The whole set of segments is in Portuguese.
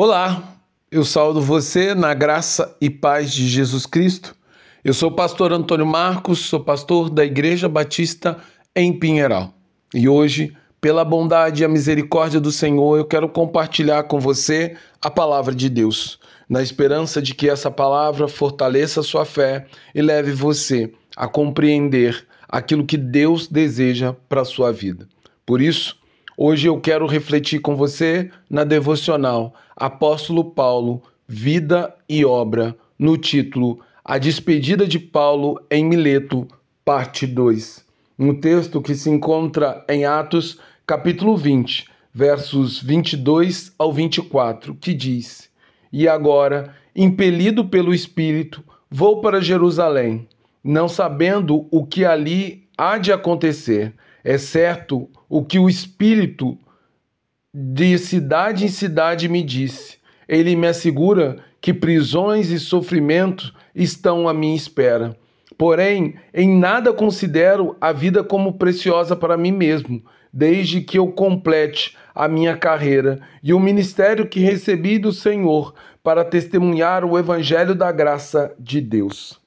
Olá, eu saúdo você na graça e paz de Jesus Cristo. Eu sou o pastor Antônio Marcos, sou pastor da Igreja Batista em Pinheiral. E hoje, pela bondade e a misericórdia do Senhor, eu quero compartilhar com você a palavra de Deus, na esperança de que essa palavra fortaleça a sua fé e leve você a compreender aquilo que Deus deseja para a sua vida. Por isso, Hoje eu quero refletir com você na devocional Apóstolo Paulo, Vida e Obra, no título A Despedida de Paulo em Mileto, parte 2. Um texto que se encontra em Atos, capítulo 20, versos 22 ao 24, que diz: E agora, impelido pelo Espírito, vou para Jerusalém, não sabendo o que ali há de acontecer é certo o que o Espírito de cidade em cidade me disse. Ele me assegura que prisões e sofrimentos estão à minha espera. Porém, em nada considero a vida como preciosa para mim mesmo, desde que eu complete a minha carreira e o ministério que recebi do Senhor para testemunhar o Evangelho da graça de Deus.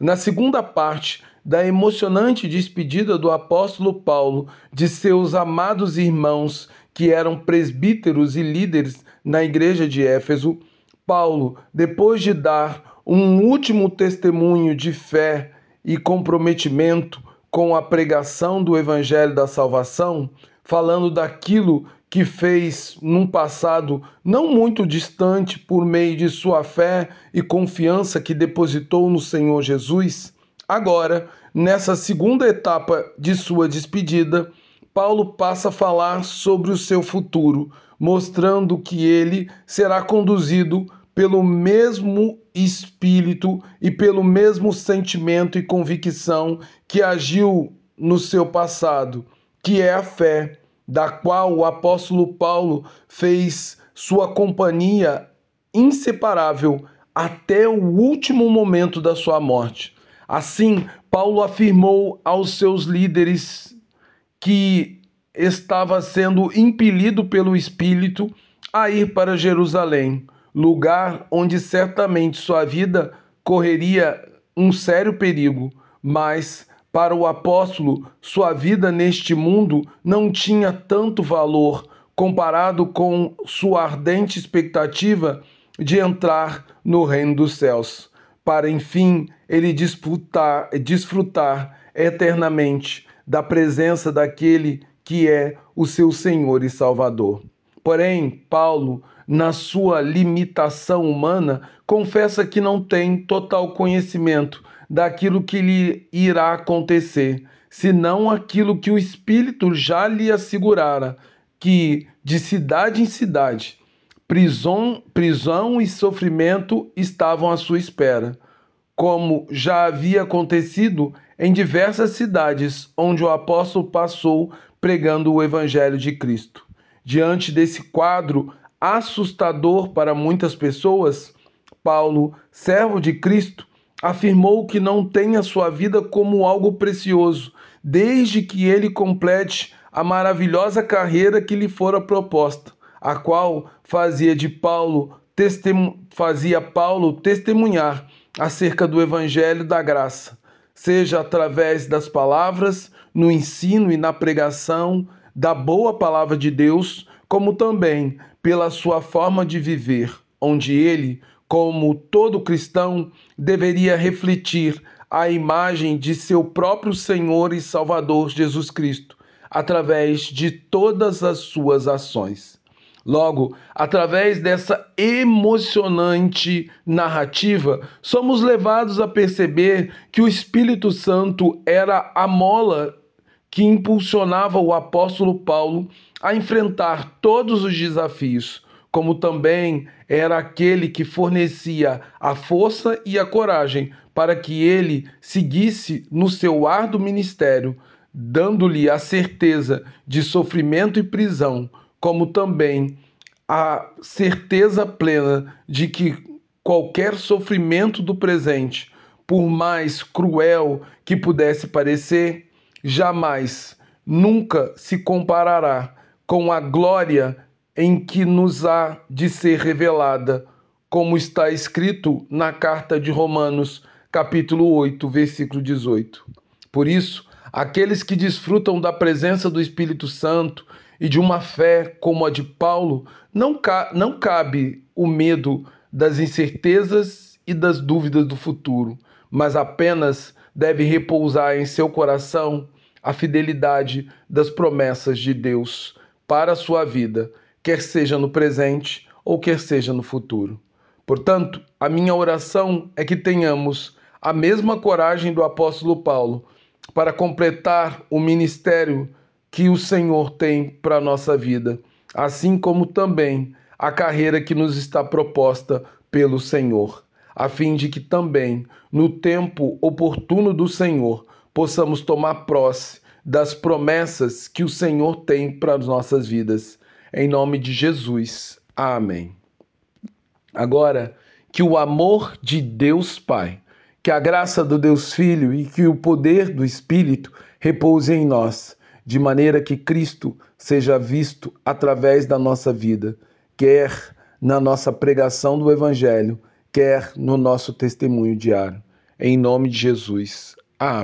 Na segunda parte da emocionante despedida do apóstolo Paulo de seus amados irmãos que eram presbíteros e líderes na igreja de Éfeso, Paulo, depois de dar um último testemunho de fé e comprometimento com a pregação do evangelho da salvação, falando daquilo que fez num passado não muito distante por meio de sua fé e confiança que depositou no Senhor Jesus, Agora, nessa segunda etapa de sua despedida, Paulo passa a falar sobre o seu futuro, mostrando que ele será conduzido pelo mesmo espírito e pelo mesmo sentimento e convicção que agiu no seu passado, que é a fé, da qual o apóstolo Paulo fez sua companhia inseparável até o último momento da sua morte. Assim, Paulo afirmou aos seus líderes que estava sendo impelido pelo Espírito a ir para Jerusalém, lugar onde certamente sua vida correria um sério perigo, mas para o apóstolo, sua vida neste mundo não tinha tanto valor comparado com sua ardente expectativa de entrar no reino dos céus para enfim ele disputar, desfrutar eternamente da presença daquele que é o seu Senhor e Salvador. Porém, Paulo, na sua limitação humana, confessa que não tem total conhecimento daquilo que lhe irá acontecer, senão aquilo que o Espírito já lhe assegurara, que de cidade em cidade Prisão, prisão e sofrimento estavam à sua espera, como já havia acontecido em diversas cidades onde o apóstolo passou pregando o Evangelho de Cristo. Diante desse quadro assustador para muitas pessoas, Paulo, servo de Cristo, afirmou que não tem a sua vida como algo precioso, desde que ele complete a maravilhosa carreira que lhe fora proposta a qual fazia de Paulo fazia Paulo testemunhar acerca do evangelho da graça, seja através das palavras, no ensino e na pregação da boa palavra de Deus, como também pela sua forma de viver, onde ele, como todo cristão, deveria refletir a imagem de seu próprio Senhor e Salvador Jesus Cristo, através de todas as suas ações. Logo, através dessa emocionante narrativa, somos levados a perceber que o Espírito Santo era a mola que impulsionava o apóstolo Paulo a enfrentar todos os desafios, como também era aquele que fornecia a força e a coragem para que ele seguisse no seu árduo ministério, dando-lhe a certeza de sofrimento e prisão como também a certeza plena de que qualquer sofrimento do presente, por mais cruel que pudesse parecer, jamais, nunca se comparará com a glória em que nos há de ser revelada, como está escrito na carta de Romanos, capítulo 8, versículo 18. Por isso, aqueles que desfrutam da presença do Espírito Santo e de uma fé como a de Paulo, não, ca não cabe o medo das incertezas e das dúvidas do futuro, mas apenas deve repousar em seu coração a fidelidade das promessas de Deus para a sua vida, quer seja no presente ou quer seja no futuro. Portanto, a minha oração é que tenhamos a mesma coragem do apóstolo Paulo para completar o ministério que o Senhor tem para a nossa vida, assim como também a carreira que nos está proposta pelo Senhor, a fim de que também, no tempo oportuno do Senhor, possamos tomar posse das promessas que o Senhor tem para as nossas vidas. Em nome de Jesus. Amém. Agora, que o amor de Deus Pai, que a graça do Deus Filho e que o poder do Espírito repouse em nós, de maneira que Cristo seja visto através da nossa vida, quer na nossa pregação do Evangelho, quer no nosso testemunho diário. Em nome de Jesus. Amém.